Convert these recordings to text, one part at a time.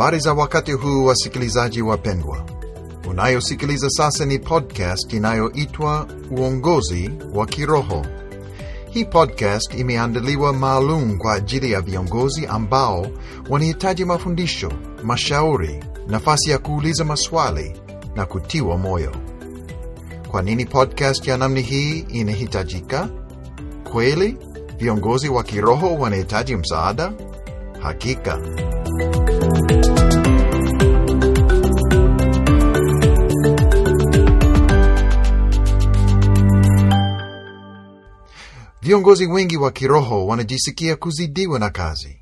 Habari za wakati huu, wasikilizaji wapendwa. Unayosikiliza sasa ni podcast inayoitwa Uongozi wa Kiroho. Hii podcast imeandaliwa maalum kwa ajili ya viongozi ambao wanahitaji mafundisho, mashauri, nafasi ya kuuliza maswali na kutiwa moyo. Kwa nini podcast ya namna hii inahitajika? Kweli viongozi wa kiroho wanahitaji msaada? Hakika. Viongozi wengi wa kiroho wanajisikia kuzidiwa na kazi.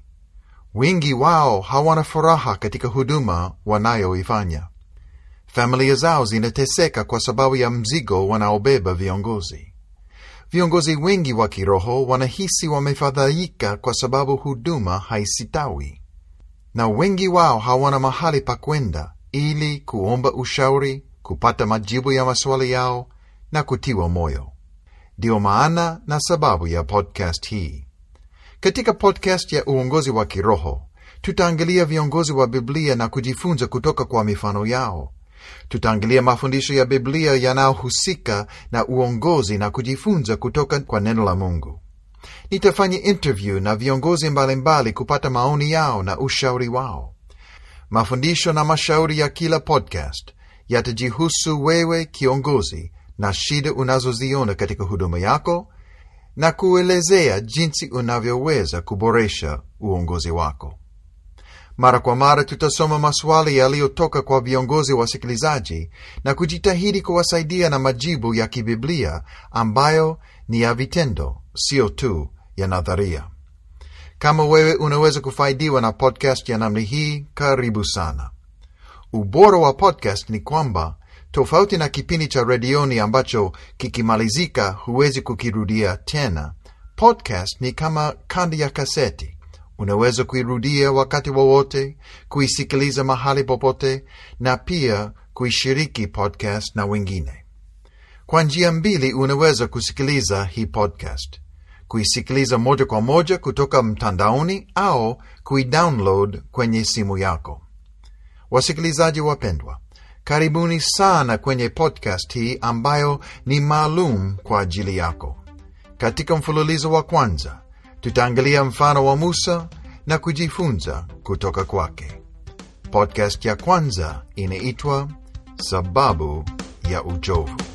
Wengi wao hawana furaha katika huduma wanayoifanya. Familia zao zinateseka kwa sababu ya mzigo wanaobeba viongozi. Viongozi wengi wa kiroho wanahisi wamefadhaika kwa sababu huduma haisitawi, na wengi wao hawana mahali pa kwenda ili kuomba ushauri, kupata majibu ya maswali yao na kutiwa moyo. Ndiyo maana na sababu ya podcast hii. Katika podcast ya uongozi wa kiroho, tutaangalia viongozi wa Biblia na kujifunza kutoka kwa mifano yao. Tutaangalia mafundisho ya Biblia yanayohusika na uongozi na kujifunza kutoka kwa neno la Mungu. Nitafanya interview na viongozi mbalimbali kupata maoni yao na ushauri wao. Mafundisho na mashauri ya kila podcast yatajihusu wewe kiongozi na shida unazoziona katika huduma yako na kuelezea jinsi unavyoweza kuboresha uongozi wako. Mara kwa mara tutasoma maswali yaliyotoka kwa viongozi wasikilizaji na kujitahidi kuwasaidia na majibu ya kibiblia ambayo ni ya vitendo, sio tu ya nadharia. Kama wewe unaweza kufaidiwa na podcast ya namna hii, karibu sana. Ubora wa podcast ni kwamba tofauti na kipindi cha redioni ambacho kikimalizika huwezi kukirudia tena, podcast ni kama kandi ya kaseti. Unaweza kuirudia wakati wowote, kuisikiliza mahali popote, na pia kuishiriki podcast na wengine. Kwa njia mbili unaweza kusikiliza hii podcast: kuisikiliza moja kwa moja kutoka mtandaoni au kuidownload kwenye simu yako. Wasikilizaji wapendwa, karibuni sana kwenye podcast hii ambayo ni maalum kwa ajili yako. Katika mfululizo wa kwanza tutaangalia mfano wa Musa na kujifunza kutoka kwake. Podcast ya kwanza inaitwa Sababu ya Uchovu.